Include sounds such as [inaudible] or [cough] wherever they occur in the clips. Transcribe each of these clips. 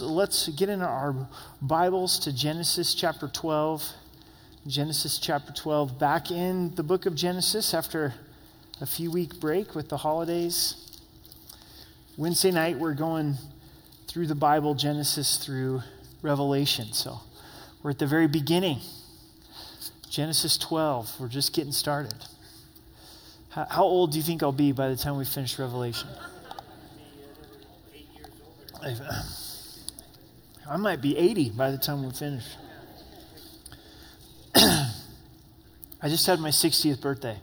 let's, let's get in our Bibles to Genesis chapter 12. Genesis chapter 12, back in the book of Genesis after a few week break with the holidays. Wednesday night, we're going through the Bible, Genesis through Revelation. So we're at the very beginning. Genesis 12, we're just getting started. How, how old do you think I'll be by the time we finish Revelation? I might be 80 by the time we finish. [clears throat] I just had my 60th birthday.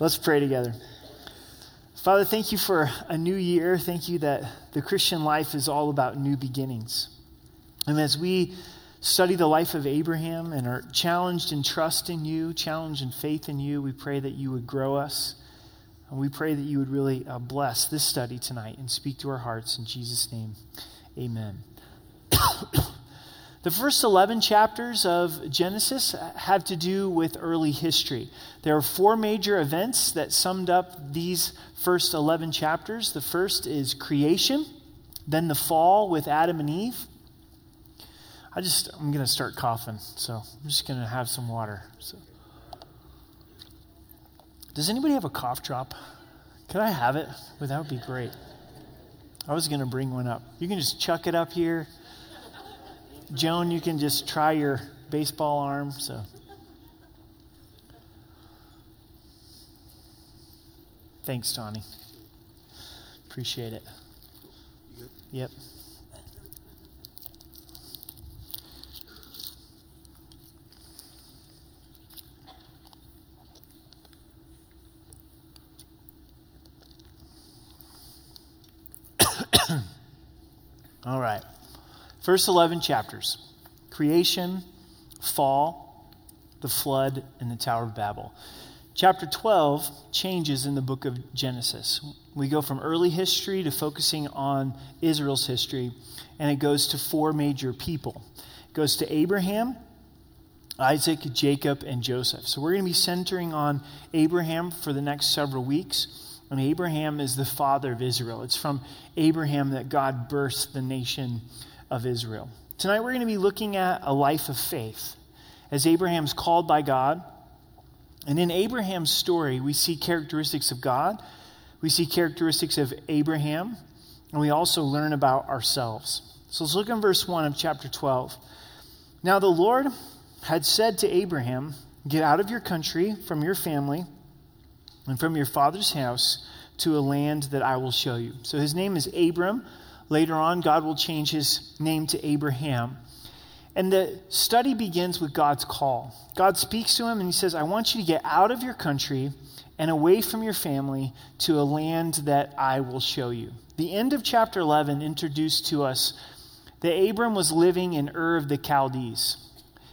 Let's pray together. Father, thank you for a new year. Thank you that the Christian life is all about new beginnings. And as we study the life of Abraham and are challenged in trust in you, challenged in faith in you, we pray that you would grow us. And we pray that you would really uh, bless this study tonight and speak to our hearts. In Jesus' name, amen. [coughs] The first 11 chapters of Genesis have to do with early history. There are four major events that summed up these first 11 chapters. The first is creation, then the fall with Adam and Eve. I just, I'm going to start coughing, so I'm just going to have some water. So. Does anybody have a cough drop? Could I have it? Well, that would be great. I was going to bring one up. You can just chuck it up here. Joan, you can just try your baseball arm. So. Thanks, Tawny. Appreciate it. Yep. All right. First 11 chapters creation, fall, the flood, and the Tower of Babel. Chapter 12 changes in the book of Genesis. We go from early history to focusing on Israel's history, and it goes to four major people. It goes to Abraham, Isaac, Jacob, and Joseph. So we're going to be centering on Abraham for the next several weeks. And Abraham is the father of Israel. It's from Abraham that God birthed the nation of Israel. Tonight we're going to be looking at a life of faith as Abraham's called by God. And in Abraham's story, we see characteristics of God, we see characteristics of Abraham, and we also learn about ourselves. So let's look in verse 1 of chapter 12. Now the Lord had said to Abraham, Get out of your country, from your family, and from your father's house to a land that I will show you. So his name is Abram. Later on, God will change his name to Abraham. And the study begins with God's call. God speaks to him and he says, I want you to get out of your country and away from your family to a land that I will show you. The end of chapter 11 introduced to us that Abram was living in Ur of the Chaldees.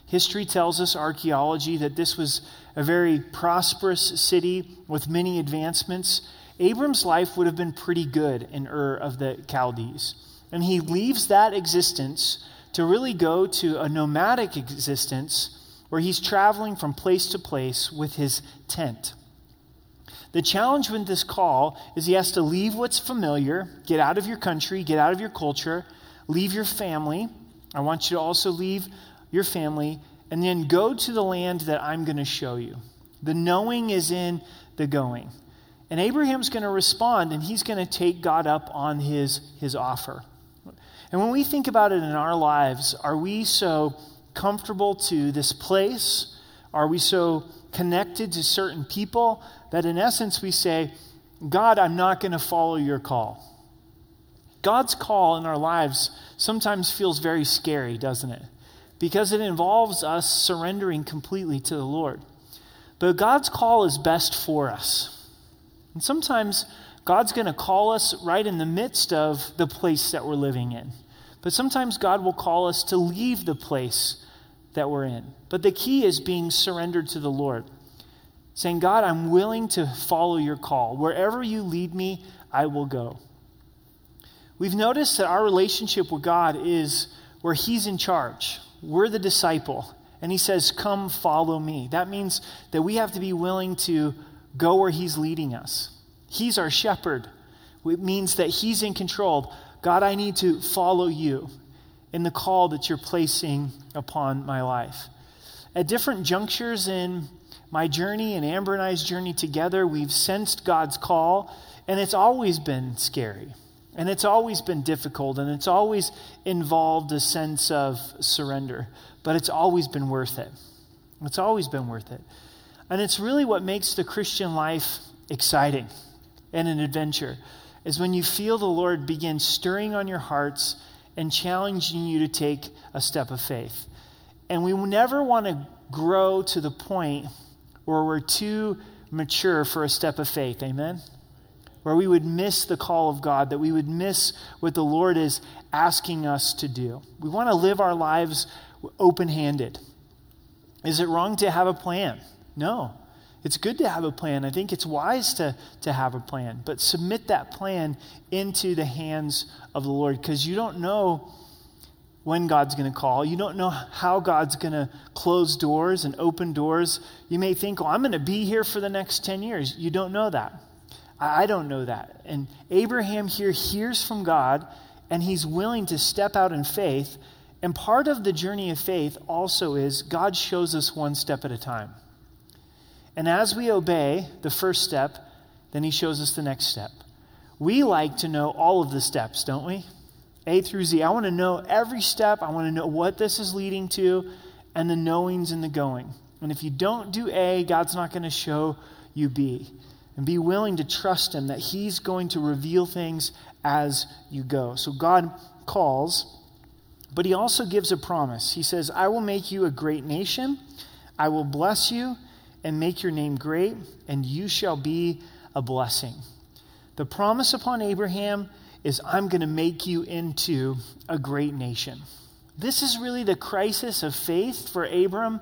History tells us, archaeology, that this was a very prosperous city with many advancements. Abram's life would have been pretty good in Ur of the Chaldees. And he leaves that existence to really go to a nomadic existence where he's traveling from place to place with his tent. The challenge with this call is he has to leave what's familiar, get out of your country, get out of your culture, leave your family. I want you to also leave your family, and then go to the land that I'm going to show you. The knowing is in the going. And Abraham's going to respond and he's going to take God up on his, his offer. And when we think about it in our lives, are we so comfortable to this place? Are we so connected to certain people that in essence we say, God, I'm not going to follow your call? God's call in our lives sometimes feels very scary, doesn't it? Because it involves us surrendering completely to the Lord. But God's call is best for us. And sometimes God's going to call us right in the midst of the place that we're living in. But sometimes God will call us to leave the place that we're in. But the key is being surrendered to the Lord. Saying, God, I'm willing to follow your call. Wherever you lead me, I will go. We've noticed that our relationship with God is where He's in charge. We're the disciple. And He says, Come follow me. That means that we have to be willing to go where He's leading us. He's our shepherd. It means that He's in control. God, I need to follow you in the call that you're placing upon my life. At different junctures in my journey and Amber and I's journey together, we've sensed God's call, and it's always been scary. And it's always been difficult, and it's always involved a sense of surrender, but it's always been worth it. It's always been worth it. And it's really what makes the Christian life exciting and an adventure, is when you feel the Lord begin stirring on your hearts and challenging you to take a step of faith. And we never want to grow to the point where we're too mature for a step of faith. Amen? Where we would miss the call of God, that we would miss what the Lord is asking us to do. We want to live our lives open handed. Is it wrong to have a plan? No. It's good to have a plan. I think it's wise to, to have a plan. But submit that plan into the hands of the Lord because you don't know when God's going to call. You don't know how God's going to close doors and open doors. You may think, oh, I'm going to be here for the next 10 years. You don't know that. I don't know that. And Abraham here hears from God and he's willing to step out in faith. And part of the journey of faith also is God shows us one step at a time. And as we obey the first step, then he shows us the next step. We like to know all of the steps, don't we? A through Z. I want to know every step. I want to know what this is leading to and the knowings and the going. And if you don't do A, God's not going to show you B. And be willing to trust Him that He's going to reveal things as you go. So God calls, but He also gives a promise. He says, I will make you a great nation, I will bless you and make your name great, and you shall be a blessing. The promise upon Abraham is I'm going to make you into a great nation. This is really the crisis of faith for Abram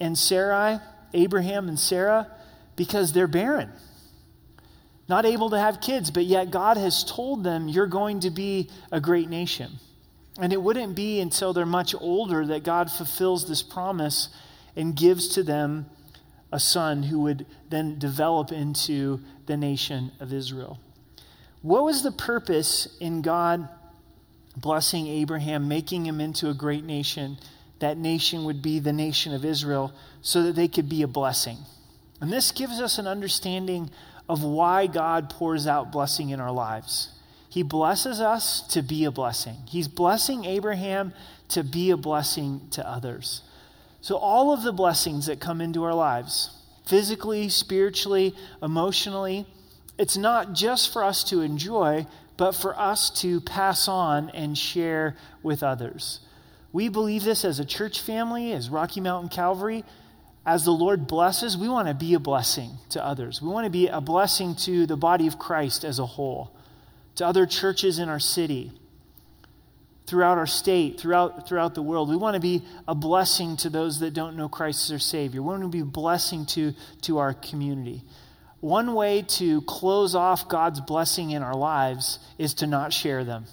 and Sarai, Abraham and Sarah, because they're barren. Not able to have kids, but yet God has told them, You're going to be a great nation. And it wouldn't be until they're much older that God fulfills this promise and gives to them a son who would then develop into the nation of Israel. What was the purpose in God blessing Abraham, making him into a great nation? That nation would be the nation of Israel so that they could be a blessing. And this gives us an understanding of why God pours out blessing in our lives. He blesses us to be a blessing. He's blessing Abraham to be a blessing to others. So, all of the blessings that come into our lives, physically, spiritually, emotionally, it's not just for us to enjoy, but for us to pass on and share with others. We believe this as a church family, as Rocky Mountain Calvary. As the Lord blesses, we want to be a blessing to others. We want to be a blessing to the body of Christ as a whole, to other churches in our city, throughout our state, throughout, throughout the world. We want to be a blessing to those that don't know Christ as their Savior. We want to be a blessing to, to our community. One way to close off God's blessing in our lives is to not share them.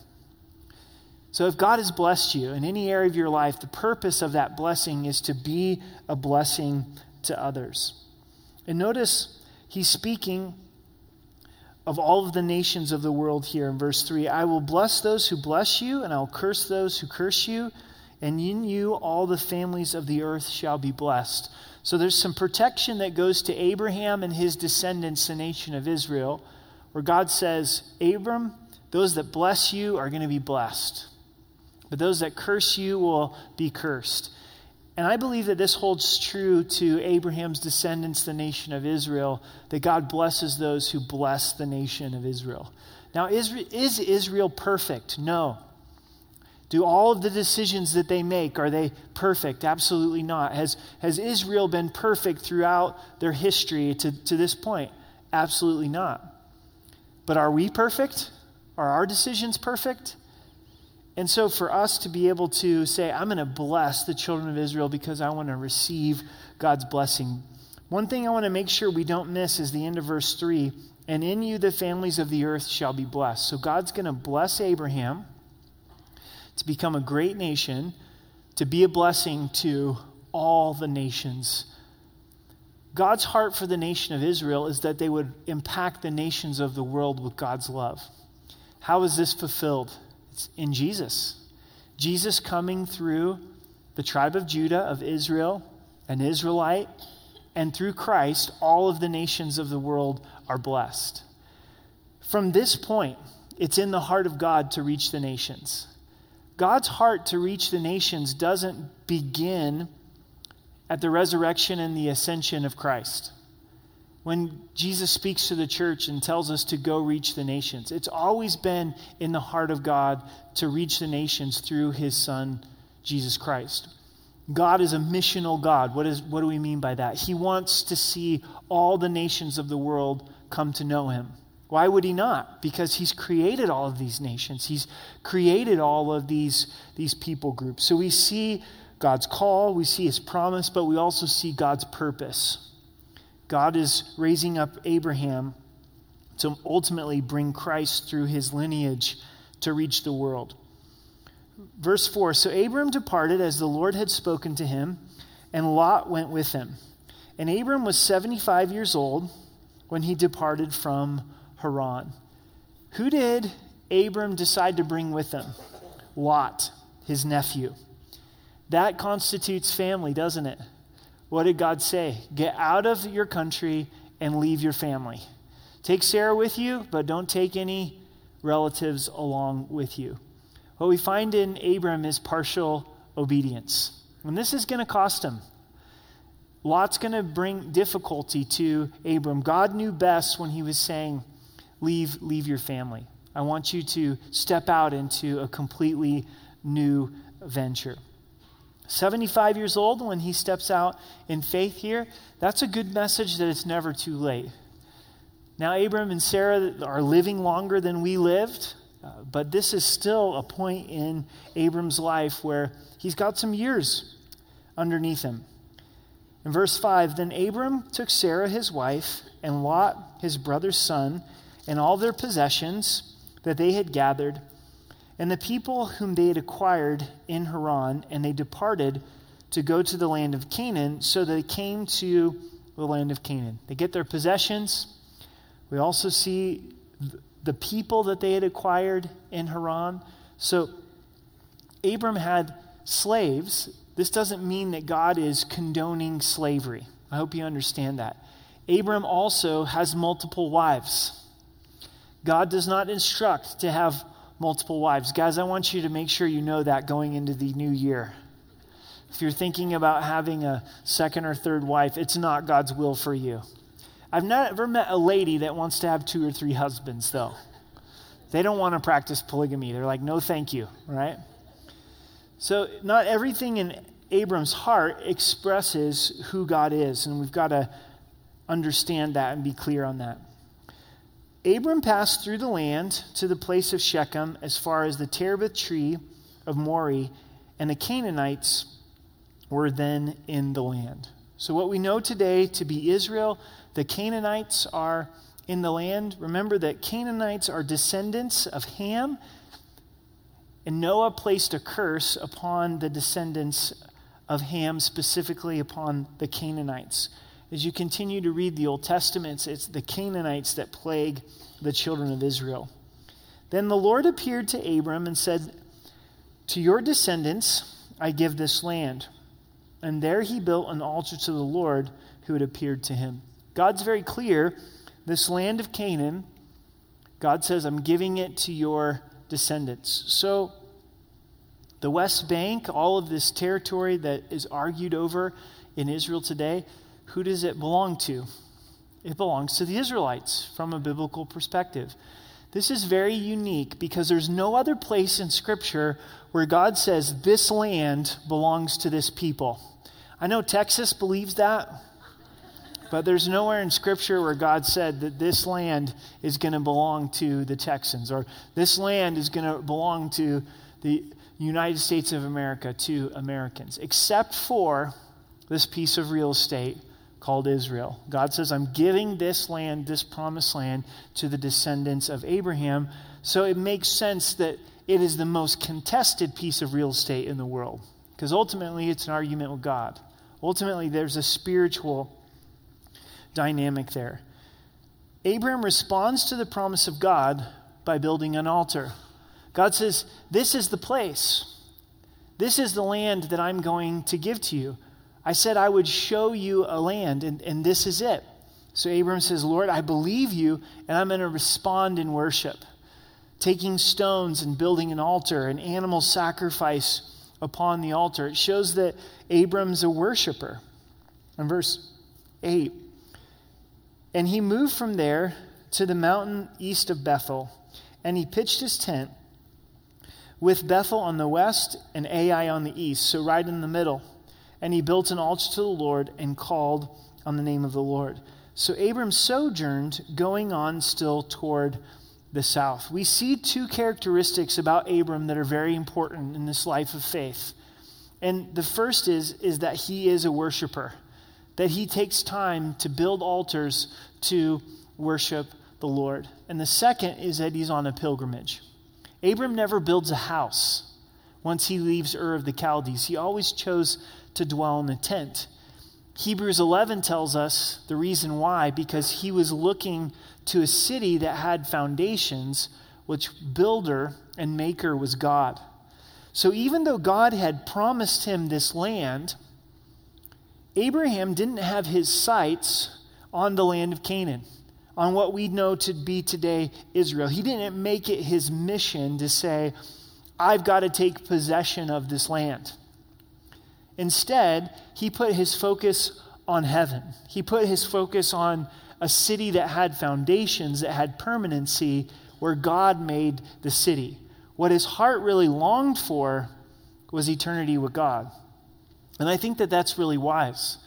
So, if God has blessed you in any area of your life, the purpose of that blessing is to be a blessing to others. And notice he's speaking of all of the nations of the world here in verse 3 I will bless those who bless you, and I'll curse those who curse you, and in you all the families of the earth shall be blessed. So there's some protection that goes to Abraham and his descendants, the nation of Israel, where God says, Abram, those that bless you are going to be blessed, but those that curse you will be cursed. And I believe that this holds true to Abraham's descendants, the nation of Israel, that God blesses those who bless the nation of Israel. Now, is Israel perfect? No. Do all of the decisions that they make, are they perfect? Absolutely not. Has, has Israel been perfect throughout their history to, to this point? Absolutely not. But are we perfect? Are our decisions perfect? And so, for us to be able to say, I'm going to bless the children of Israel because I want to receive God's blessing, one thing I want to make sure we don't miss is the end of verse 3 and in you the families of the earth shall be blessed. So, God's going to bless Abraham to become a great nation, to be a blessing to all the nations. God's heart for the nation of Israel is that they would impact the nations of the world with God's love. How is this fulfilled? It's in Jesus. Jesus coming through the tribe of Judah, of Israel, an Israelite, and through Christ, all of the nations of the world are blessed. From this point, it's in the heart of God to reach the nations. God's heart to reach the nations doesn't begin at the resurrection and the ascension of Christ. When Jesus speaks to the church and tells us to go reach the nations, it's always been in the heart of God to reach the nations through his son, Jesus Christ. God is a missional God. What, is, what do we mean by that? He wants to see all the nations of the world come to know him. Why would he not? Because he's created all of these nations. He's created all of these, these people groups. So we see God's call, we see his promise, but we also see God's purpose. God is raising up Abraham to ultimately bring Christ through his lineage to reach the world. Verse 4 So Abram departed as the Lord had spoken to him, and Lot went with him. And Abram was 75 years old when he departed from Haran. Who did Abram decide to bring with him? Lot, his nephew. That constitutes family, doesn't it? What did God say? Get out of your country and leave your family. Take Sarah with you, but don't take any relatives along with you. What we find in Abram is partial obedience. And this is going to cost him. Lot's going to bring difficulty to Abram. God knew best when he was saying, leave, leave your family. I want you to step out into a completely new venture. 75 years old when he steps out in faith here, that's a good message that it's never too late. Now, Abram and Sarah are living longer than we lived, uh, but this is still a point in Abram's life where he's got some years underneath him. In verse 5, then Abram took Sarah, his wife, and Lot, his brother's son, and all their possessions that they had gathered, and the people whom they had acquired in Haran, and they departed to go to the land of Canaan, so they came to the land of Canaan. They get their possessions. We also see the people that they had acquired in Haran. So Abram had slaves. This doesn't mean that God is condoning slavery. I hope you understand that. Abram also has multiple wives. God does not instruct to have multiple wives. Guys, I want you to make sure you know that going into the new year. If you're thinking about having a second or third wife, it's not God's will for you. I've never met a lady that wants to have two or three husbands, though. They don't want to practice polygamy. They're like, no, thank you, right? So, not everything in Abram's heart expresses who God is, and we've got to understand that and be clear on that. Abram passed through the land to the place of Shechem as far as the terebinth tree of Moreh, and the Canaanites were then in the land. So, what we know today to be Israel, the Canaanites are in the land. Remember that Canaanites are descendants of Ham, and Noah placed a curse upon the descendants of Ham, specifically upon the Canaanites. As you continue to read the Old Testament, it's the Canaanites that plague the children of Israel. Then the Lord appeared to Abram and said, To your descendants I give this land. And there he built an altar to the Lord who had appeared to him. God's very clear. This land of Canaan, God says, I'm giving it to your descendants. So, the West Bank, all of this territory that is argued over in Israel today, who does it belong to? It belongs to the Israelites from a biblical perspective. This is very unique because there's no other place in Scripture where God says this land belongs to this people. I know Texas believes that, but there's nowhere in Scripture where God said that this land is going to belong to the Texans or this land is going to belong to the United States of America, to Americans, except for this piece of real estate called Israel. God says, I'm giving this land, this promised land, to the descendants of Abraham. So it makes sense that it is the most contested piece of real estate in the world. Because ultimately, it's an argument with God. Ultimately, there's a spiritual dynamic there. Abraham responds to the promise of God by building an altar. God says, This is the place. This is the land that I'm going to give to you. I said I would show you a land, and, and this is it. So Abram says, Lord, I believe you, and I'm going to respond in worship. Taking stones and building an altar, an animal sacrifice upon the altar. It shows that Abram's a worshiper. In verse 8, and he moved from there to the mountain east of Bethel, and he pitched his tent with Bethel on the west and Ai on the east, so right in the middle. And he built an altar to the Lord and called on the name of the Lord. So Abram sojourned, going on still toward the south. We see two characteristics about Abram that are very important in this life of faith. And the first is, is that he is a worshiper, that he takes time to build altars to worship the Lord. And the second is that he's on a pilgrimage. Abram never builds a house once he leaves Ur of the Chaldees, he always chose to dwell in a tent. Hebrews 11 tells us the reason why because he was looking to a city that had foundations, which builder and maker was God. So even though God had promised him this land, Abraham didn't have his sights on the land of Canaan, on what we know to be today Israel. He didn't make it his mission to say, I've got to take possession of this land. Instead, he put his focus on heaven. He put his focus on a city that had foundations, that had permanency, where God made the city. What his heart really longed for was eternity with God. And I think that that's really wise.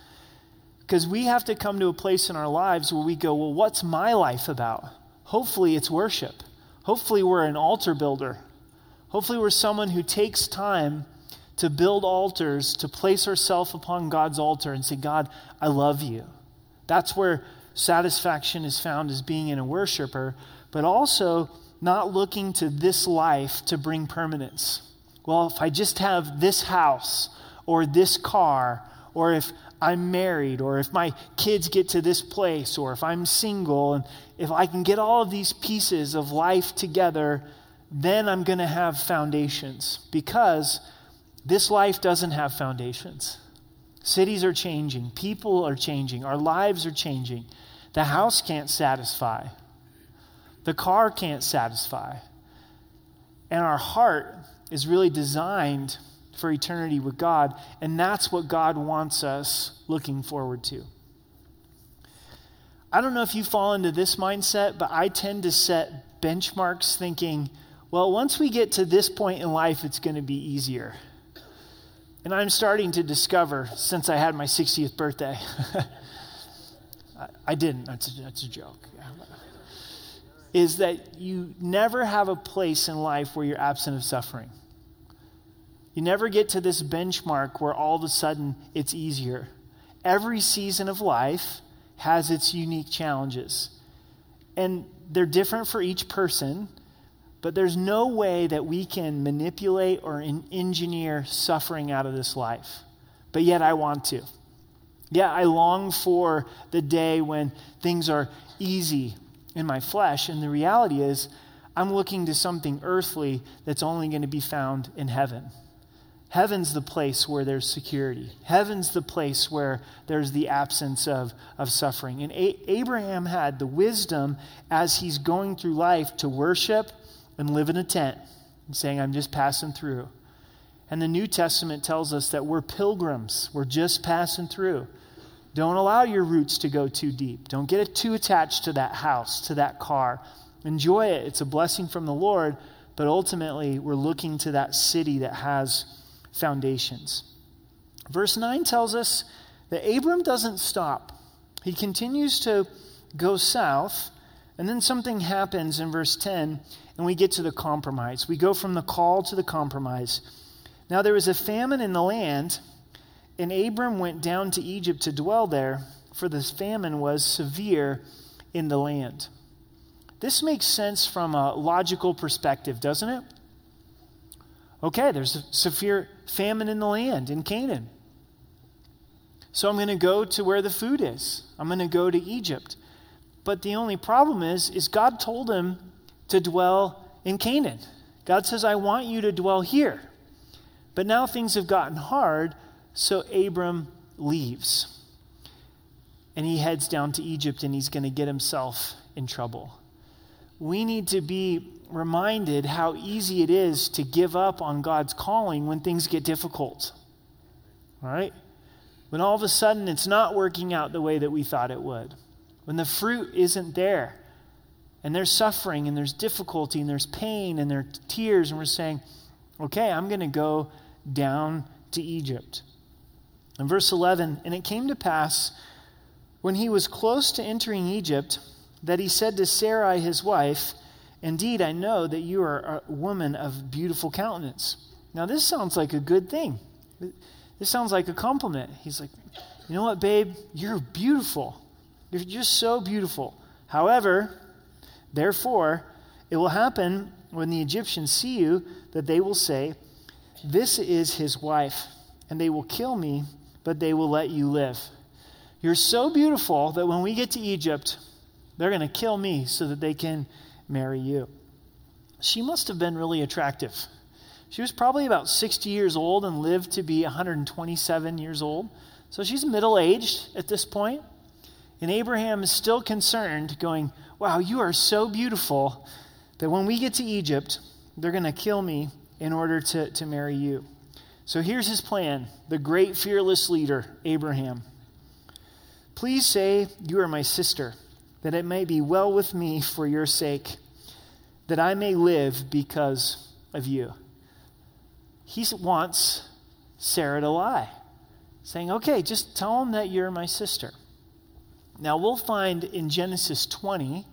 Because we have to come to a place in our lives where we go, well, what's my life about? Hopefully, it's worship. Hopefully, we're an altar builder. Hopefully, we're someone who takes time to build altars, to place herself upon God's altar and say, God, I love you. That's where satisfaction is found as being in a worshiper, but also not looking to this life to bring permanence. Well, if I just have this house or this car, or if I'm married, or if my kids get to this place, or if I'm single, and if I can get all of these pieces of life together, then I'm going to have foundations because this life doesn't have foundations. Cities are changing, people are changing, our lives are changing. The house can't satisfy, the car can't satisfy. And our heart is really designed for eternity with God, and that's what God wants us looking forward to. I don't know if you fall into this mindset, but I tend to set benchmarks thinking, well, once we get to this point in life, it's going to be easier. And I'm starting to discover since I had my 60th birthday. [laughs] I didn't, that's a, that's a joke. Is that you never have a place in life where you're absent of suffering. You never get to this benchmark where all of a sudden it's easier. Every season of life has its unique challenges. And they're different for each person, but there's no way that we can manipulate or engineer suffering out of this life. But yet I want to. Yeah, I long for the day when things are easy in my flesh. And the reality is, I'm looking to something earthly that's only going to be found in heaven. Heaven's the place where there's security. Heaven's the place where there's the absence of, of suffering. And A- Abraham had the wisdom as he's going through life to worship and live in a tent, saying, I'm just passing through. And the New Testament tells us that we're pilgrims, we're just passing through. Don't allow your roots to go too deep. Don't get too attached to that house, to that car. Enjoy it. It's a blessing from the Lord, but ultimately, we're looking to that city that has foundations. Verse 9 tells us that Abram doesn't stop, he continues to go south. And then something happens in verse 10 and we get to the compromise. We go from the call to the compromise. Now there was a famine in the land, and Abram went down to Egypt to dwell there, for the famine was severe in the land. This makes sense from a logical perspective, doesn't it? Okay, there's a severe famine in the land, in Canaan. So I'm going to go to where the food is. I'm going to go to Egypt. But the only problem is, is God told him to dwell in Canaan. God says, I want you to dwell here. But now things have gotten hard, so Abram leaves. And he heads down to Egypt and he's going to get himself in trouble. We need to be reminded how easy it is to give up on God's calling when things get difficult. All right? When all of a sudden it's not working out the way that we thought it would. When the fruit isn't there. And there's suffering and there's difficulty and there's pain and there's tears. And we're saying, okay, I'm going to go down to Egypt. In verse 11, and it came to pass when he was close to entering Egypt that he said to Sarai his wife, Indeed, I know that you are a woman of beautiful countenance. Now, this sounds like a good thing. This sounds like a compliment. He's like, You know what, babe? You're beautiful. You're just so beautiful. However, therefore, it will happen when the Egyptians see you that they will say, This is his wife, and they will kill me, but they will let you live. You're so beautiful that when we get to Egypt, they're going to kill me so that they can marry you. She must have been really attractive. She was probably about 60 years old and lived to be 127 years old. So she's middle aged at this point. And Abraham is still concerned, going, Wow, you are so beautiful that when we get to Egypt, they're going to kill me in order to, to marry you. So here's his plan the great fearless leader, Abraham. Please say, You are my sister that it may be well with me for your sake, that I may live because of you. He wants Sarah to lie, saying, Okay, just tell him that you're my sister. Now, we'll find in Genesis 20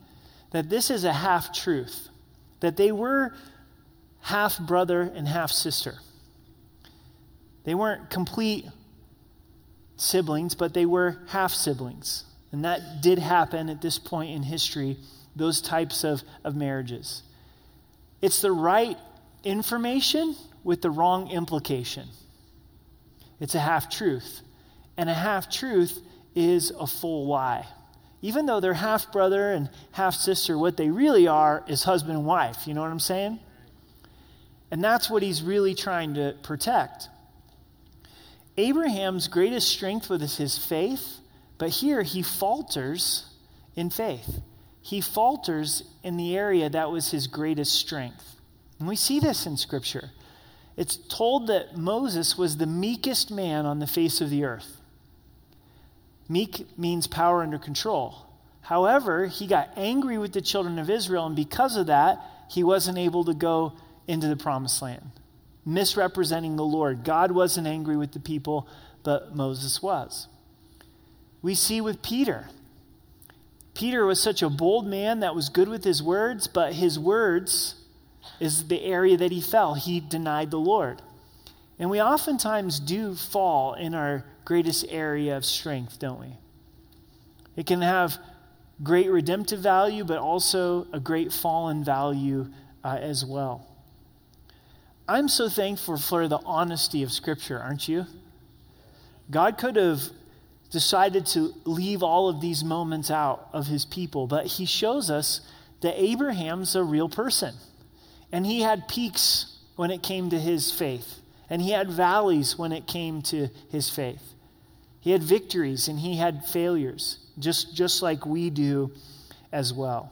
that this is a half truth, that they were half brother and half sister. They weren't complete siblings, but they were half siblings. And that did happen at this point in history, those types of, of marriages. It's the right information with the wrong implication. It's a half truth. And a half truth is a full lie. Even though they're half brother and half sister, what they really are is husband and wife. You know what I'm saying? And that's what he's really trying to protect. Abraham's greatest strength was his faith but here he falters in faith. He falters in the area that was his greatest strength. And we see this in Scripture. It's told that Moses was the meekest man on the face of the earth. Meek means power under control. However, he got angry with the children of Israel, and because of that, he wasn't able to go into the promised land, misrepresenting the Lord. God wasn't angry with the people, but Moses was we see with Peter. Peter was such a bold man that was good with his words, but his words is the area that he fell. He denied the Lord. And we oftentimes do fall in our greatest area of strength, don't we? It can have great redemptive value, but also a great fallen value uh, as well. I'm so thankful for the honesty of Scripture, aren't you? God could have decided to leave all of these moments out of his people, but he shows us that Abraham's a real person. And he had peaks when it came to his faith, and he had valleys when it came to his faith. He had victories and he had failures, just, just like we do as well.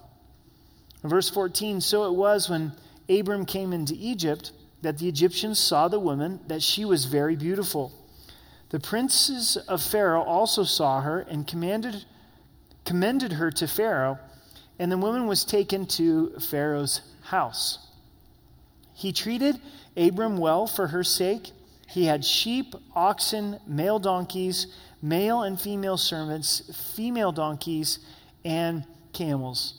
In verse 14 So it was when Abram came into Egypt that the Egyptians saw the woman, that she was very beautiful. The princes of Pharaoh also saw her and commanded, commended her to Pharaoh, and the woman was taken to Pharaoh's house. He treated Abram well for her sake. He had sheep, oxen, male donkeys, male and female servants, female donkeys, and camels.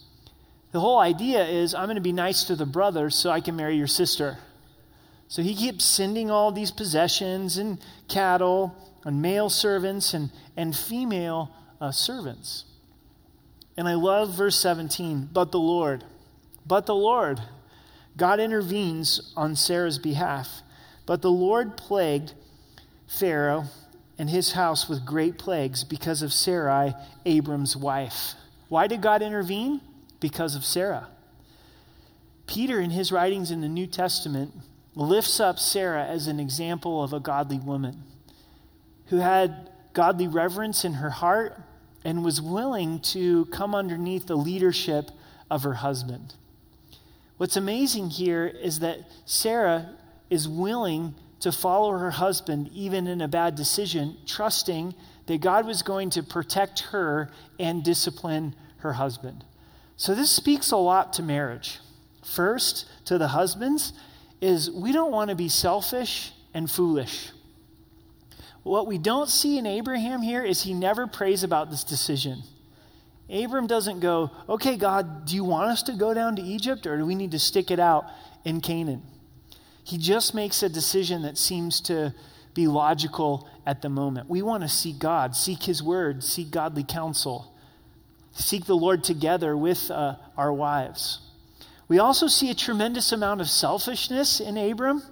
The whole idea is I'm going to be nice to the brother so I can marry your sister. So he keeps sending all these possessions and cattle and male servants and, and female uh, servants. And I love verse 17, but the Lord, but the Lord. God intervenes on Sarah's behalf. But the Lord plagued Pharaoh and his house with great plagues because of Sarai, Abram's wife. Why did God intervene? Because of Sarah. Peter, in his writings in the New Testament, lifts up Sarah as an example of a godly woman who had godly reverence in her heart and was willing to come underneath the leadership of her husband. What's amazing here is that Sarah is willing to follow her husband even in a bad decision, trusting that God was going to protect her and discipline her husband. So, this speaks a lot to marriage. First, to the husbands, is we don't want to be selfish and foolish. What we don't see in Abraham here is he never prays about this decision. Abram doesn't go, okay, God, do you want us to go down to Egypt or do we need to stick it out in Canaan? He just makes a decision that seems to be logical at the moment. We want to seek God, seek His word, seek godly counsel, seek the Lord together with uh, our wives. We also see a tremendous amount of selfishness in Abram.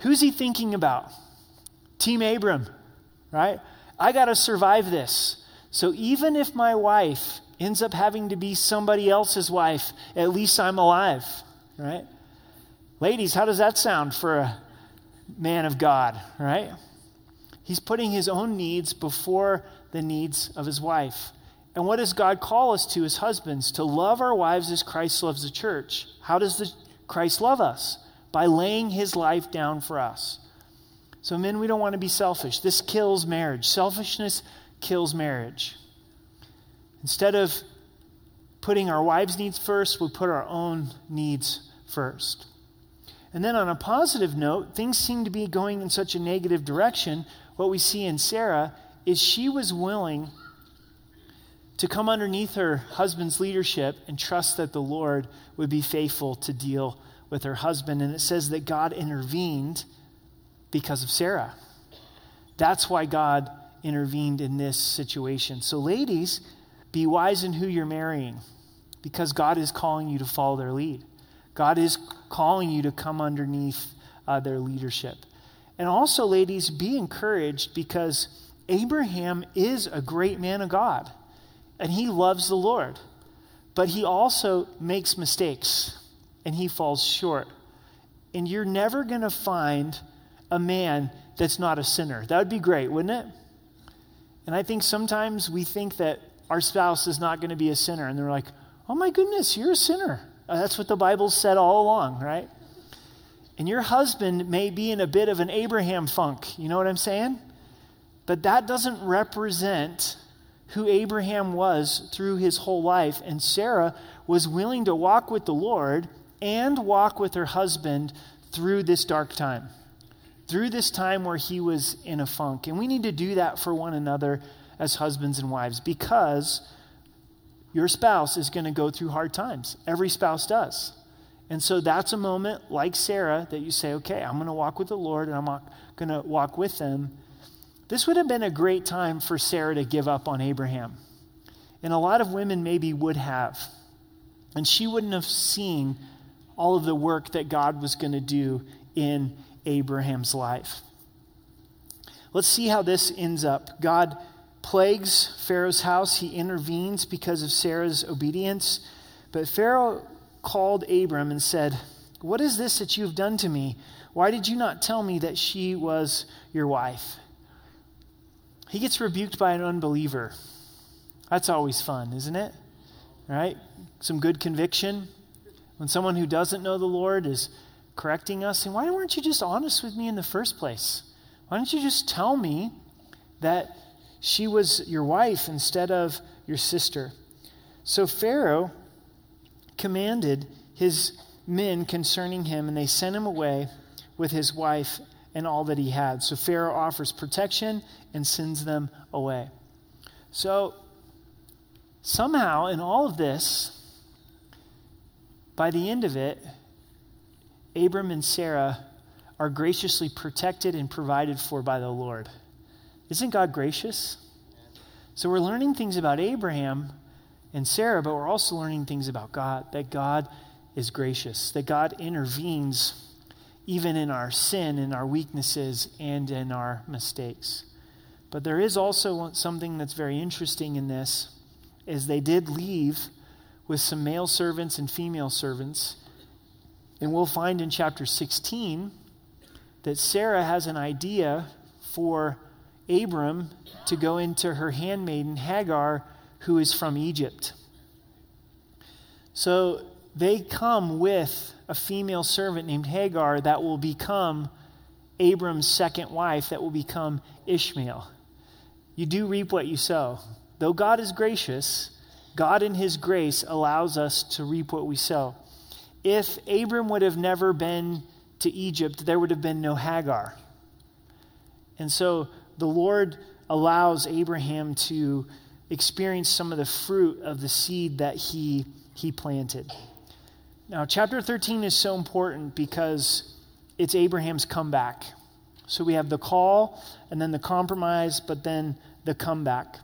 Who's he thinking about? Team Abram, right? I got to survive this. So even if my wife ends up having to be somebody else's wife, at least I'm alive, right? Ladies, how does that sound for a man of God, right? He's putting his own needs before the needs of his wife. And what does God call us to as husbands? To love our wives as Christ loves the church. How does the, Christ love us? By laying his life down for us. So, men, we don't want to be selfish. This kills marriage. Selfishness kills marriage. Instead of putting our wives' needs first, we put our own needs first. And then, on a positive note, things seem to be going in such a negative direction. What we see in Sarah is she was willing to come underneath her husband's leadership and trust that the Lord would be faithful to deal with her husband. And it says that God intervened because of Sarah. That's why God intervened in this situation. So, ladies, be wise in who you're marrying because God is calling you to follow their lead. God is calling you to come underneath uh, their leadership. And also, ladies, be encouraged because Abraham is a great man of God and he loves the Lord, but he also makes mistakes and he falls short. And you're never going to find a man that's not a sinner. That would be great, wouldn't it? And I think sometimes we think that our spouse is not going to be a sinner, and they're like, oh my goodness, you're a sinner. Uh, that's what the Bible said all along, right? And your husband may be in a bit of an Abraham funk. You know what I'm saying? But that doesn't represent who Abraham was through his whole life. And Sarah was willing to walk with the Lord and walk with her husband through this dark time through this time where he was in a funk. And we need to do that for one another as husbands and wives because your spouse is going to go through hard times. Every spouse does. And so that's a moment like Sarah that you say, okay, I'm going to walk with the Lord and I'm going to walk with them. This would have been a great time for Sarah to give up on Abraham. And a lot of women maybe would have. And she wouldn't have seen all of the work that God was going to do in Abraham's life. Let's see how this ends up. God plagues Pharaoh's house, he intervenes because of Sarah's obedience. But Pharaoh called Abram and said, What is this that you have done to me? Why did you not tell me that she was your wife? He gets rebuked by an unbeliever. That's always fun, isn't it? Right? Some good conviction. When someone who doesn't know the Lord is correcting us. And why weren't you just honest with me in the first place? Why don't you just tell me that she was your wife instead of your sister? So Pharaoh commanded his men concerning him, and they sent him away with his wife and all that he had. So Pharaoh offers protection and sends them away. So somehow, in all of this, by the end of it, Abram and Sarah are graciously protected and provided for by the Lord. Isn't God gracious? So we're learning things about Abraham and Sarah, but we're also learning things about God that God is gracious, that God intervenes even in our sin, in our weaknesses, and in our mistakes. But there is also something that's very interesting in this is they did leave with some male servants and female servants And we'll find in chapter 16 that Sarah has an idea for Abram to go into her handmaiden Hagar, who is from Egypt. So they come with a female servant named Hagar that will become Abram's second wife, that will become Ishmael. You do reap what you sow. Though God is gracious, God in his grace allows us to reap what we sow. If Abram would have never been to Egypt, there would have been no Hagar. And so the Lord allows Abraham to experience some of the fruit of the seed that he, he planted. Now, chapter 13 is so important because it's Abraham's comeback. So we have the call and then the compromise, but then the comeback.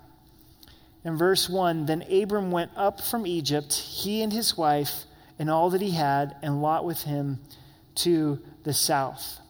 In verse 1, then Abram went up from Egypt, he and his wife, and all that he had, and Lot with him to the south.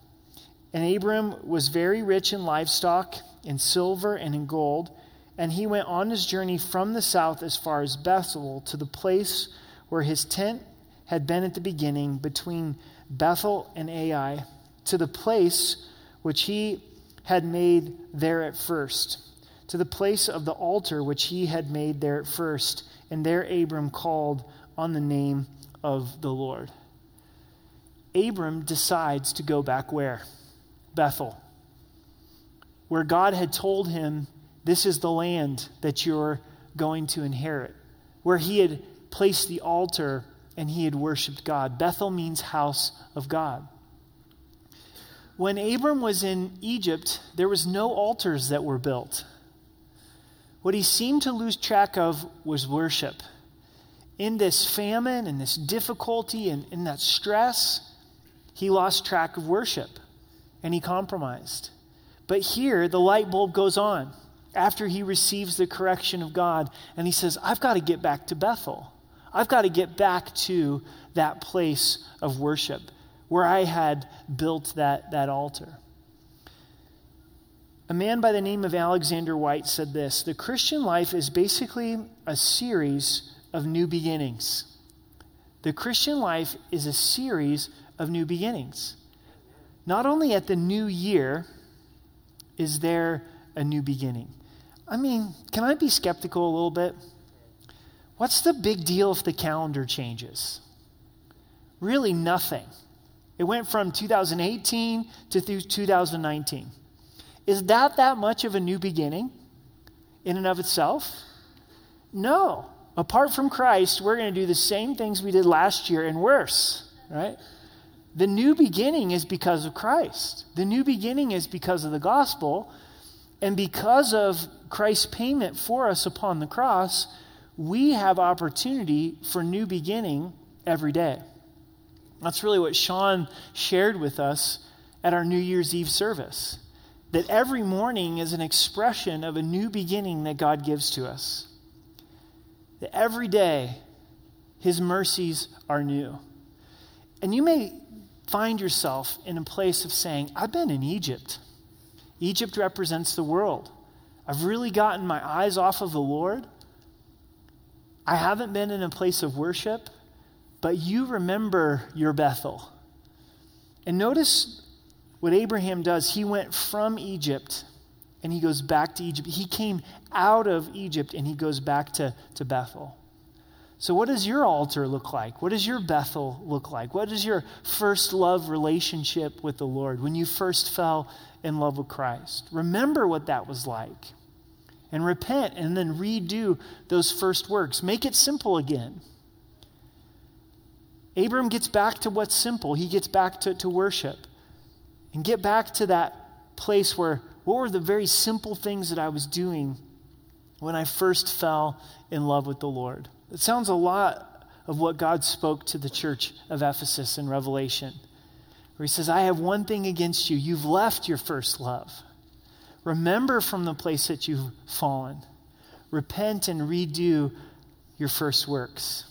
And Abram was very rich in livestock, in silver, and in gold. And he went on his journey from the south as far as Bethel to the place where his tent had been at the beginning, between Bethel and Ai, to the place which he had made there at first, to the place of the altar which he had made there at first. And there Abram called on the name of the Lord. Abram decides to go back where? Bethel, where God had told him, This is the land that you're going to inherit, where he had placed the altar and he had worshiped God. Bethel means house of God. When Abram was in Egypt, there was no altars that were built. What he seemed to lose track of was worship. In this famine and this difficulty and in that stress, he lost track of worship and he compromised. But here, the light bulb goes on after he receives the correction of God, and he says, I've got to get back to Bethel. I've got to get back to that place of worship where I had built that, that altar. A man by the name of Alexander Whyte said this The Christian life is basically a series of new beginnings. The Christian life is a series of new beginnings. Not only at the new year is there a new beginning. I mean, can I be skeptical a little bit? What's the big deal if the calendar changes? Really, nothing. It went from 2018 to 2019. Is that that much of a new beginning in and of itself? No. Apart from Christ, we're going to do the same things we did last year and worse, right? The new beginning is because of Christ. The new beginning is because of the gospel. And because of Christ's payment for us upon the cross, we have opportunity for new beginning every day. That's really what Sean shared with us at our New Year's Eve service. That every morning is an expression of a new beginning that God gives to us. That every day, His mercies are new. And you may find yourself in a place of saying, I've been in Egypt. Egypt represents the world. I've really gotten my eyes off of the Lord. I haven't been in a place of worship, but you remember your Bethel. And notice what Abraham does. He went from Egypt and he goes back to Egypt. He came out of Egypt and he goes back to, to Bethel. So, what does your altar look like? What does your Bethel look like? What is your first love relationship with the Lord when you first fell in love with Christ? Remember what that was like and repent and then redo those first works. Make it simple again. Abram gets back to what's simple, he gets back to, to worship and get back to that place where what were the very simple things that I was doing when I first fell in love with the Lord? It sounds a lot of what God spoke to the church of Ephesus in Revelation, where he says, I have one thing against you. You've left your first love. Remember from the place that you've fallen. Repent and redo your first works.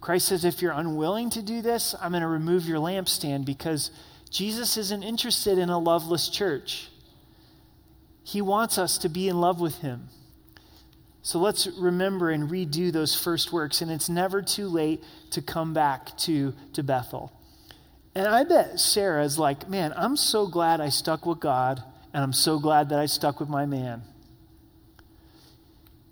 Christ says, if you're unwilling to do this, I'm going to remove your lampstand because Jesus isn't interested in a loveless church. He wants us to be in love with him. So let's remember and redo those first works. And it's never too late to come back to, to Bethel. And I bet Sarah's like, man, I'm so glad I stuck with God, and I'm so glad that I stuck with my man.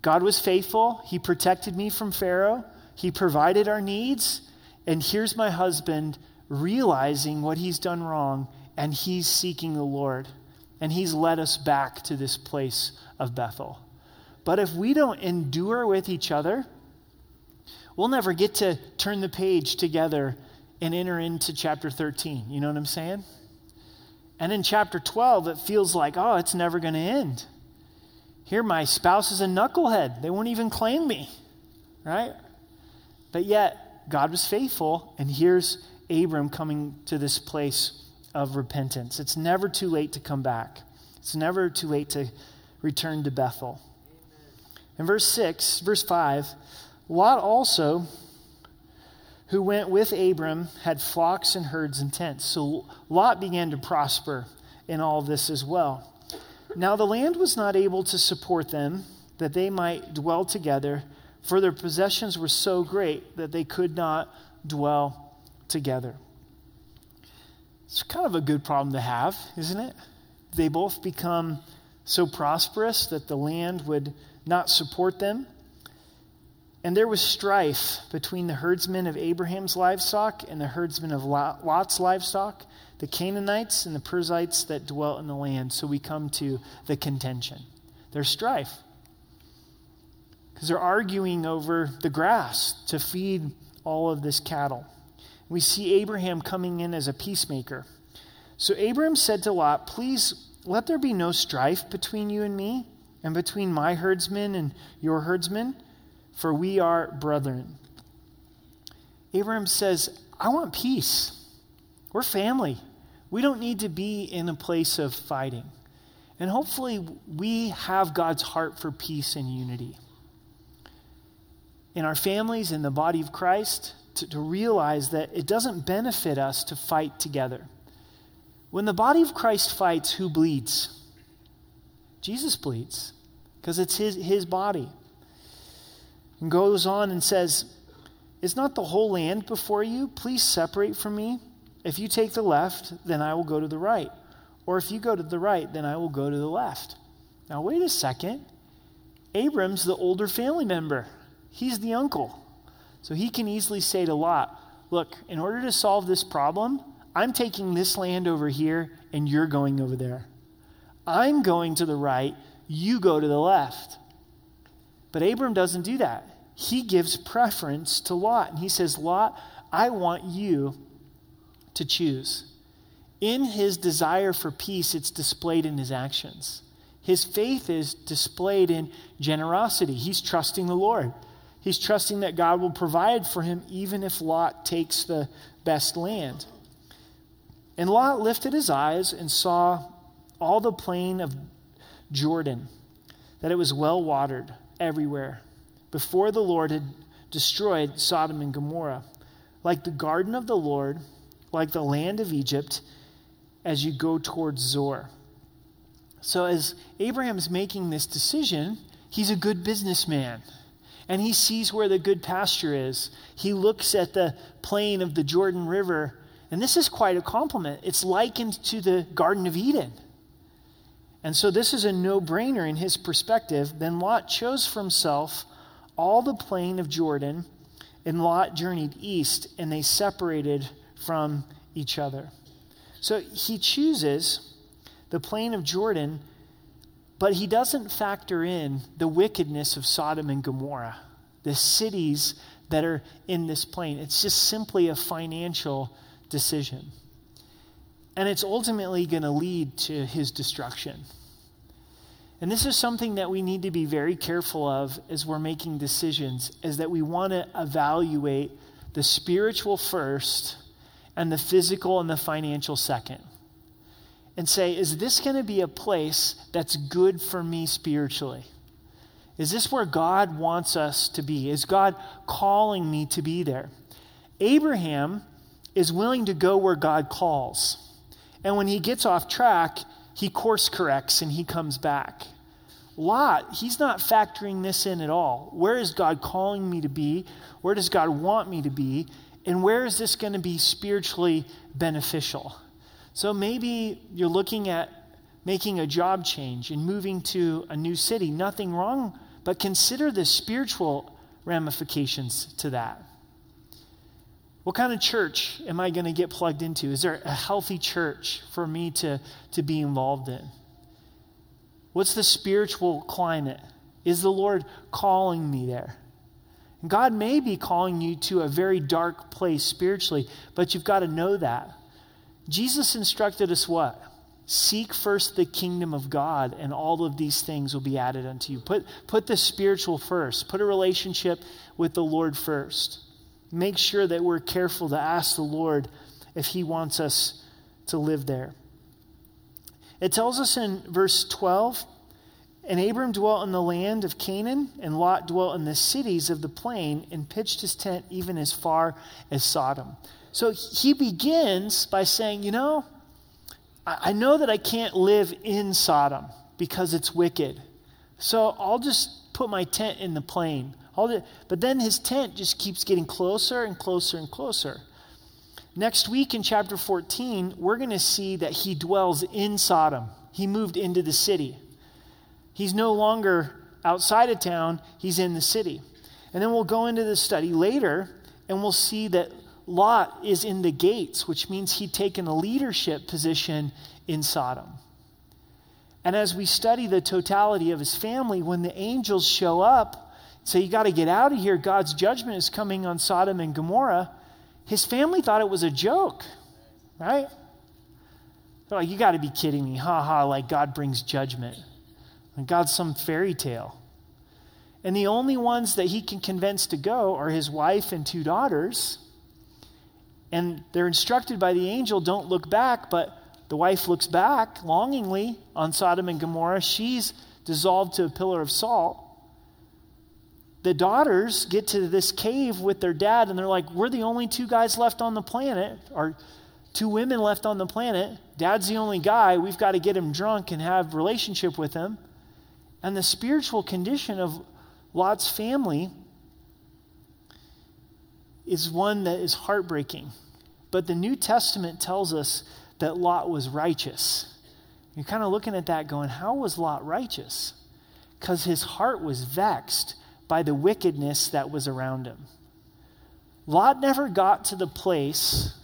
God was faithful. He protected me from Pharaoh, He provided our needs. And here's my husband realizing what he's done wrong, and he's seeking the Lord. And he's led us back to this place of Bethel. But if we don't endure with each other, we'll never get to turn the page together and enter into chapter 13. You know what I'm saying? And in chapter 12, it feels like, oh, it's never going to end. Here, my spouse is a knucklehead. They won't even claim me, right? But yet, God was faithful, and here's Abram coming to this place of repentance. It's never too late to come back, it's never too late to return to Bethel. In verse 6, verse 5, Lot also, who went with Abram, had flocks and herds and tents. So Lot began to prosper in all this as well. Now the land was not able to support them, that they might dwell together, for their possessions were so great that they could not dwell together. It's kind of a good problem to have, isn't it? They both become so prosperous that the land would not support them. And there was strife between the herdsmen of Abraham's livestock and the herdsmen of Lot's livestock, the Canaanites and the Perizzites that dwelt in the land. So we come to the contention. There's strife. Because they're arguing over the grass to feed all of this cattle. We see Abraham coming in as a peacemaker. So Abraham said to Lot, Please let there be no strife between you and me and between my herdsmen and your herdsmen, for we are brethren. Abraham says, I want peace. We're family. We don't need to be in a place of fighting. And hopefully, we have God's heart for peace and unity. In our families, in the body of Christ, to, to realize that it doesn't benefit us to fight together. When the body of Christ fights, who bleeds? Jesus bleeds because it's his, his body. And goes on and says, Is not the whole land before you? Please separate from me. If you take the left, then I will go to the right. Or if you go to the right, then I will go to the left. Now, wait a second. Abram's the older family member, he's the uncle. So he can easily say to Lot, Look, in order to solve this problem, I'm taking this land over here and you're going over there. I'm going to the right, you go to the left. But Abram doesn't do that. He gives preference to Lot. And he says, Lot, I want you to choose. In his desire for peace, it's displayed in his actions. His faith is displayed in generosity. He's trusting the Lord. He's trusting that God will provide for him even if Lot takes the best land. And Lot lifted his eyes and saw all the plain of Jordan, that it was well watered everywhere, before the Lord had destroyed Sodom and Gomorrah, like the garden of the Lord, like the land of Egypt, as you go towards Zoar. So, as Abraham's making this decision, he's a good businessman. And he sees where the good pasture is. He looks at the plain of the Jordan River and this is quite a compliment. It's likened to the Garden of Eden. And so this is a no brainer in his perspective. Then Lot chose for himself all the plain of Jordan, and Lot journeyed east, and they separated from each other. So he chooses the plain of Jordan, but he doesn't factor in the wickedness of Sodom and Gomorrah, the cities that are in this plain. It's just simply a financial decision. And it's ultimately going to lead to his destruction. And this is something that we need to be very careful of as we're making decisions, is that we want to evaluate the spiritual first and the physical and the financial second. And say, is this going to be a place that's good for me spiritually? Is this where God wants us to be? Is God calling me to be there? Abraham is willing to go where God calls. And when he gets off track, he course corrects and he comes back. Lot, he's not factoring this in at all. Where is God calling me to be? Where does God want me to be? And where is this going to be spiritually beneficial? So maybe you're looking at making a job change and moving to a new city. Nothing wrong, but consider the spiritual ramifications to that. What kind of church am I going to get plugged into? Is there a healthy church for me to, to be involved in? What's the spiritual climate? Is the Lord calling me there? God may be calling you to a very dark place spiritually, but you've got to know that. Jesus instructed us what? Seek first the kingdom of God, and all of these things will be added unto you. Put, put the spiritual first, put a relationship with the Lord first. Make sure that we're careful to ask the Lord if He wants us to live there. It tells us in verse 12 And Abram dwelt in the land of Canaan, and Lot dwelt in the cities of the plain, and pitched his tent even as far as Sodom. So he begins by saying, You know, I know that I can't live in Sodom because it's wicked. So I'll just put my tent in the plain. But then his tent just keeps getting closer and closer and closer. Next week in chapter 14, we're going to see that he dwells in Sodom. He moved into the city. He's no longer outside of town, he's in the city. And then we'll go into the study later and we'll see that Lot is in the gates, which means he'd taken a leadership position in Sodom. And as we study the totality of his family, when the angels show up, say, You got to get out of here, God's judgment is coming on Sodom and Gomorrah, his family thought it was a joke, right? They're like, You got to be kidding me. Ha ha, like God brings judgment. And God's some fairy tale. And the only ones that he can convince to go are his wife and two daughters. And they're instructed by the angel don't look back, but the wife looks back longingly on Sodom and Gomorrah. She's dissolved to a pillar of salt. The daughters get to this cave with their dad, and they're like, We're the only two guys left on the planet, or two women left on the planet. Dad's the only guy. We've got to get him drunk and have relationship with him. And the spiritual condition of Lot's family is one that is heartbreaking. But the New Testament tells us that Lot was righteous. You're kind of looking at that going, how was Lot righteous? Because his heart was vexed by the wickedness that was around him. Lot never got to the place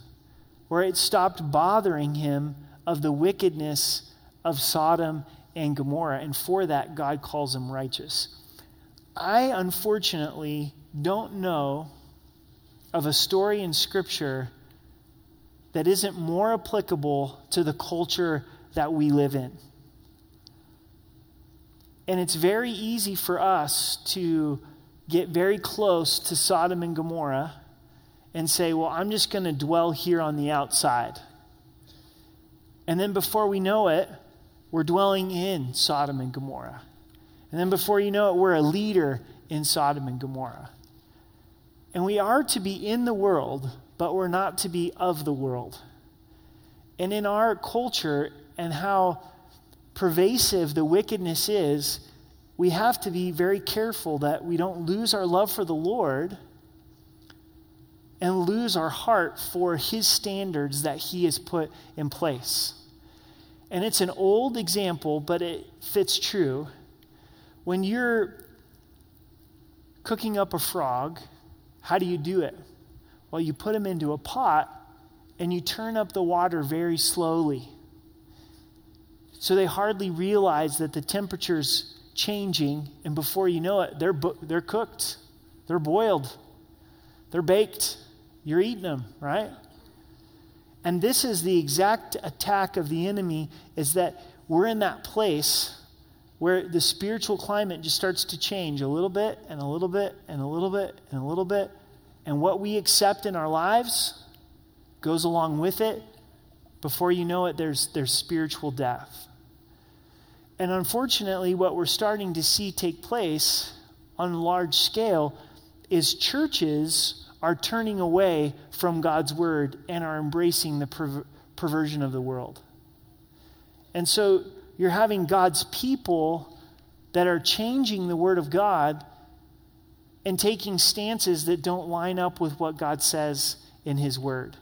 where it stopped bothering him of the wickedness of Sodom and Gomorrah, and for that, God calls him righteous. I unfortunately don't know of a story in Scripture that isn't more applicable to the culture that we live in. And it's very easy for us to get very close to Sodom and Gomorrah and say, well, I'm just going to dwell here on the outside. And then before we know it, we're dwelling in Sodom and Gomorrah. And then before you know it, we're a leader in Sodom and Gomorrah. And we are to be in the world, but we're not to be of the world. And in our culture and how pervasive the wickedness is, we have to be very careful that we don't lose our love for the Lord and lose our heart for his standards that he has put in place. And it's an old example, but it fits true. When you're cooking up a frog, how do you do it? Well, you put them into a pot and you turn up the water very slowly. So they hardly realize that the temperature's changing, and before you know it, they're, they're cooked, they're boiled, they're baked. You're eating them, right? And this is the exact attack of the enemy is that we're in that place where the spiritual climate just starts to change a little bit and a little bit and a little bit and a little bit. And what we accept in our lives goes along with it. Before you know it, there's, there's spiritual death. And unfortunately, what we're starting to see take place on a large scale is churches are turning away from God's word and are embracing the per- perversion of the world. And so you're having God's people that are changing the Word of God and taking stances that don't line up with what God says in His Word.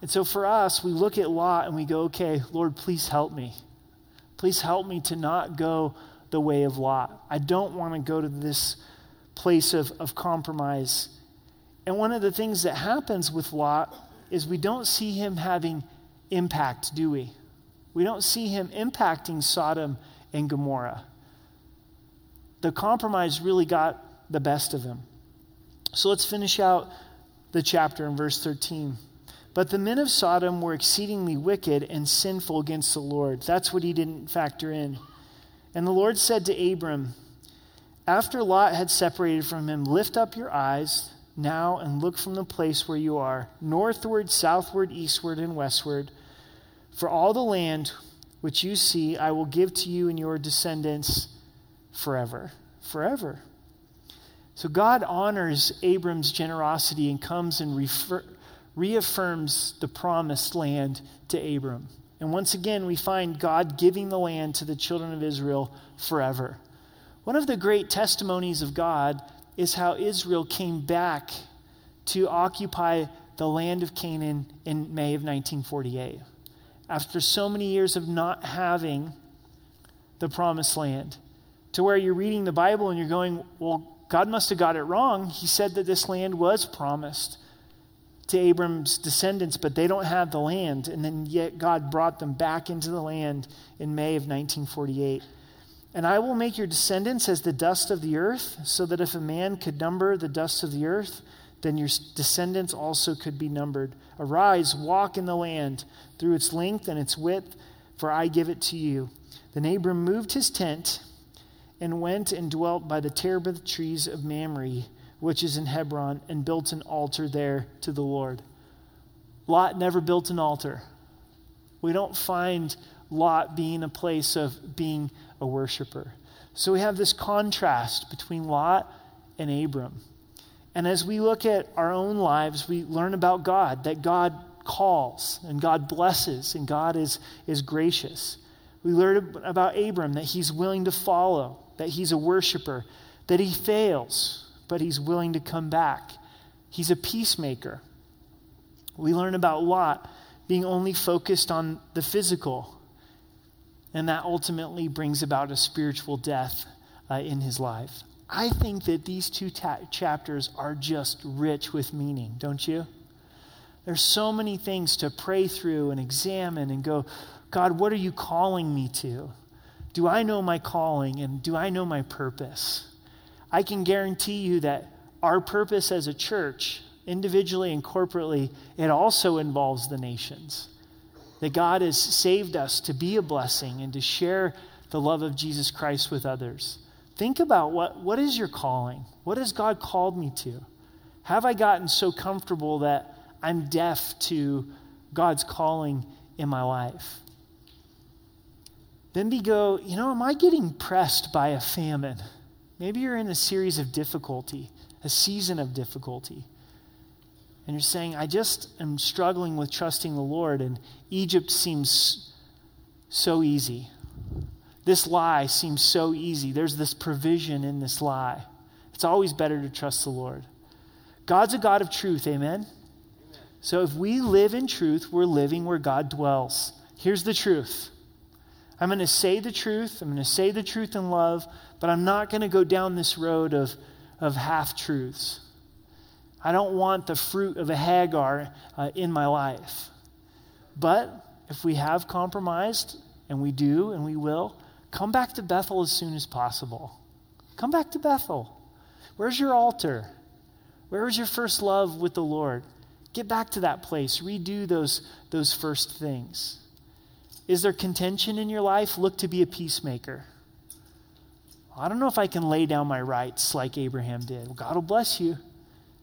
And so for us, we look at Lot and we go, okay, Lord, please help me. Please help me to not go the way of Lot. I don't want to go to this place of, of compromise. And one of the things that happens with Lot is we don't see him having impact, do we? We don't see him impacting Sodom and Gomorrah. The compromise really got the best of him. So let's finish out the chapter in verse 13. But the men of Sodom were exceedingly wicked and sinful against the Lord. That's what he didn't factor in. And the Lord said to Abram, After Lot had separated from him, lift up your eyes now and look from the place where you are, northward, southward, eastward, and westward. For all the land which you see, I will give to you and your descendants forever. Forever. So God honors Abram's generosity and comes and refer, reaffirms the promised land to Abram. And once again, we find God giving the land to the children of Israel forever. One of the great testimonies of God is how Israel came back to occupy the land of Canaan in May of 1948. After so many years of not having the promised land, to where you're reading the Bible and you're going, well, God must have got it wrong. He said that this land was promised to Abram's descendants, but they don't have the land. And then yet God brought them back into the land in May of 1948. And I will make your descendants as the dust of the earth, so that if a man could number the dust of the earth, then your descendants also could be numbered. Arise, walk in the land through its length and its width, for I give it to you. Then Abram moved his tent and went and dwelt by the terebinth trees of Mamre which is in Hebron, and built an altar there to the Lord. Lot never built an altar. We don't find Lot being a place of being a worshiper. So we have this contrast between Lot and Abram. And as we look at our own lives, we learn about God, that God calls and God blesses and God is, is gracious. We learn about Abram, that he's willing to follow, that he's a worshiper, that he fails, but he's willing to come back. He's a peacemaker. We learn about Lot being only focused on the physical, and that ultimately brings about a spiritual death uh, in his life. I think that these two ta- chapters are just rich with meaning, don't you? There's so many things to pray through and examine and go, God, what are you calling me to? Do I know my calling and do I know my purpose? I can guarantee you that our purpose as a church, individually and corporately, it also involves the nations. That God has saved us to be a blessing and to share the love of Jesus Christ with others. Think about what, what is your calling? What has God called me to? Have I gotten so comfortable that I'm deaf to God's calling in my life? Then we go, you know, am I getting pressed by a famine? Maybe you're in a series of difficulty, a season of difficulty. And you're saying, I just am struggling with trusting the Lord, and Egypt seems so easy. This lie seems so easy. There's this provision in this lie. It's always better to trust the Lord. God's a God of truth, amen? amen? So if we live in truth, we're living where God dwells. Here's the truth I'm going to say the truth, I'm going to say the truth in love, but I'm not going to go down this road of, of half truths. I don't want the fruit of a Hagar uh, in my life. But if we have compromised, and we do, and we will, come back to Bethel as soon as possible. Come back to Bethel. Where's your altar? Where was your first love with the Lord? Get back to that place. Redo those, those first things. Is there contention in your life? Look to be a peacemaker. I don't know if I can lay down my rights like Abraham did. Well, God will bless you,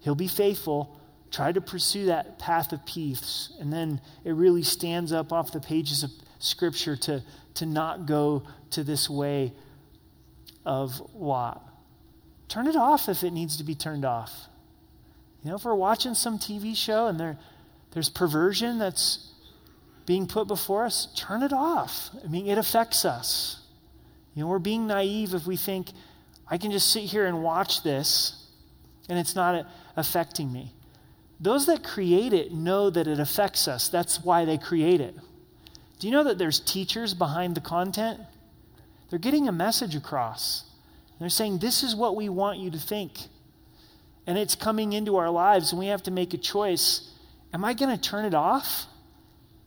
He'll be faithful. Try to pursue that path of peace. And then it really stands up off the pages of Scripture to, to not go to this way of Lot. Turn it off if it needs to be turned off. You know, if we're watching some TV show and there, there's perversion that's being put before us, turn it off. I mean, it affects us. You know, we're being naive if we think I can just sit here and watch this and it's not affecting me. Those that create it know that it affects us. That's why they create it. Do you know that there's teachers behind the content? They're getting a message across. They're saying, This is what we want you to think. And it's coming into our lives, and we have to make a choice. Am I going to turn it off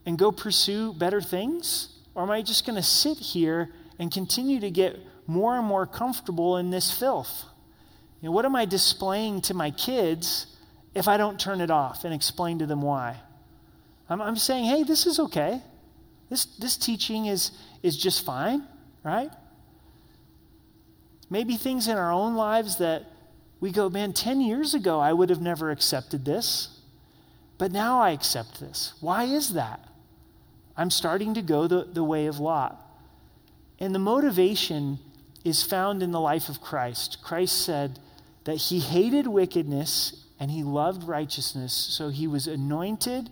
and go pursue better things? Or am I just going to sit here and continue to get more and more comfortable in this filth? You know, what am I displaying to my kids if I don't turn it off and explain to them why? I'm, I'm saying, hey, this is okay. This, this teaching is, is just fine, right? Maybe things in our own lives that we go, man, 10 years ago I would have never accepted this, but now I accept this. Why is that? I'm starting to go the, the way of Lot. And the motivation is found in the life of Christ. Christ said, that he hated wickedness and he loved righteousness, so he was anointed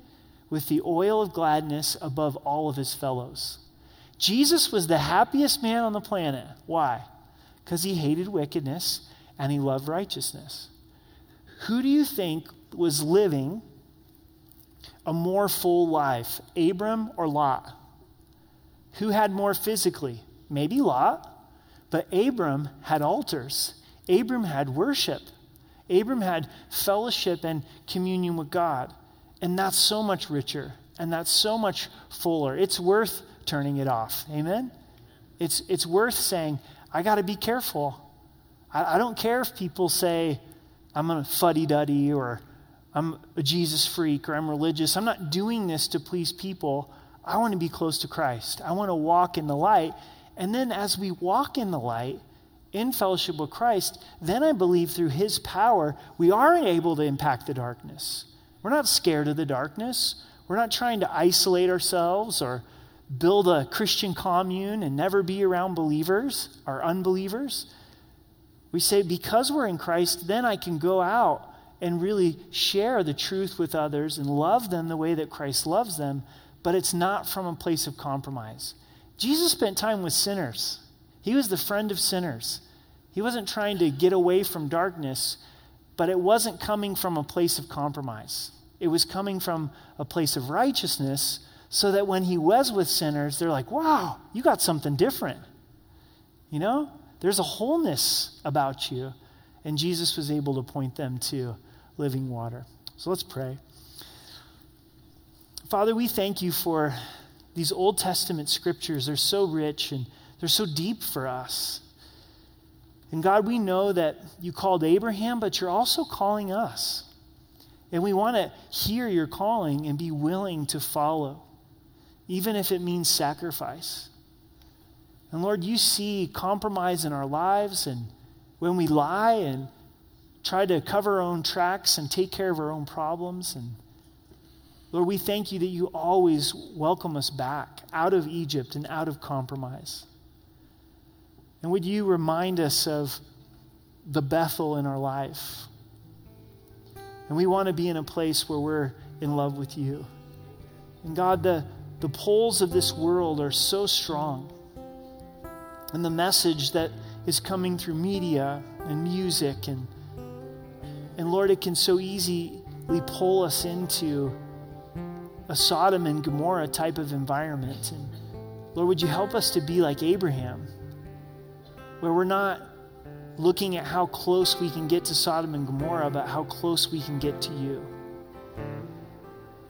with the oil of gladness above all of his fellows. Jesus was the happiest man on the planet. Why? Because he hated wickedness and he loved righteousness. Who do you think was living a more full life, Abram or Lot? Who had more physically? Maybe Lot, but Abram had altars. Abram had worship. Abram had fellowship and communion with God. And that's so much richer and that's so much fuller. It's worth turning it off. Amen? It's, it's worth saying, I got to be careful. I, I, don't care if people say, I'm a fuddy duddy or I'm a Jesus freak or I'm religious. I'm not doing this to please people. I want to be close to Christ. I want to walk in the light. And then as we walk in the light, in fellowship with Christ, then I believe through his power, we are able to impact the darkness. We're not scared of the darkness. We're not trying to isolate ourselves or build a Christian commune and never be around believers or unbelievers. We say, because we're in Christ, then I can go out and really share the truth with others and love them the way that Christ loves them, but it's not from a place of compromise. Jesus spent time with sinners. He was the friend of sinners. He wasn't trying to get away from darkness, but it wasn't coming from a place of compromise. It was coming from a place of righteousness so that when he was with sinners, they're like, wow, you got something different. You know, there's a wholeness about you. And Jesus was able to point them to living water. So let's pray. Father, we thank you for these Old Testament scriptures. They're so rich and they're so deep for us. And God, we know that you called Abraham, but you're also calling us. And we want to hear your calling and be willing to follow, even if it means sacrifice. And Lord, you see compromise in our lives and when we lie and try to cover our own tracks and take care of our own problems. And Lord, we thank you that you always welcome us back out of Egypt and out of compromise. And would you remind us of the Bethel in our life? And we want to be in a place where we're in love with you. And God, the, the poles of this world are so strong. And the message that is coming through media and music and and Lord, it can so easily pull us into a Sodom and Gomorrah type of environment. And Lord, would you help us to be like Abraham? Where we're not looking at how close we can get to Sodom and Gomorrah, but how close we can get to you.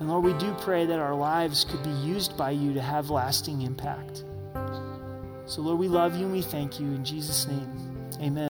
And Lord, we do pray that our lives could be used by you to have lasting impact. So, Lord, we love you and we thank you. In Jesus' name, amen.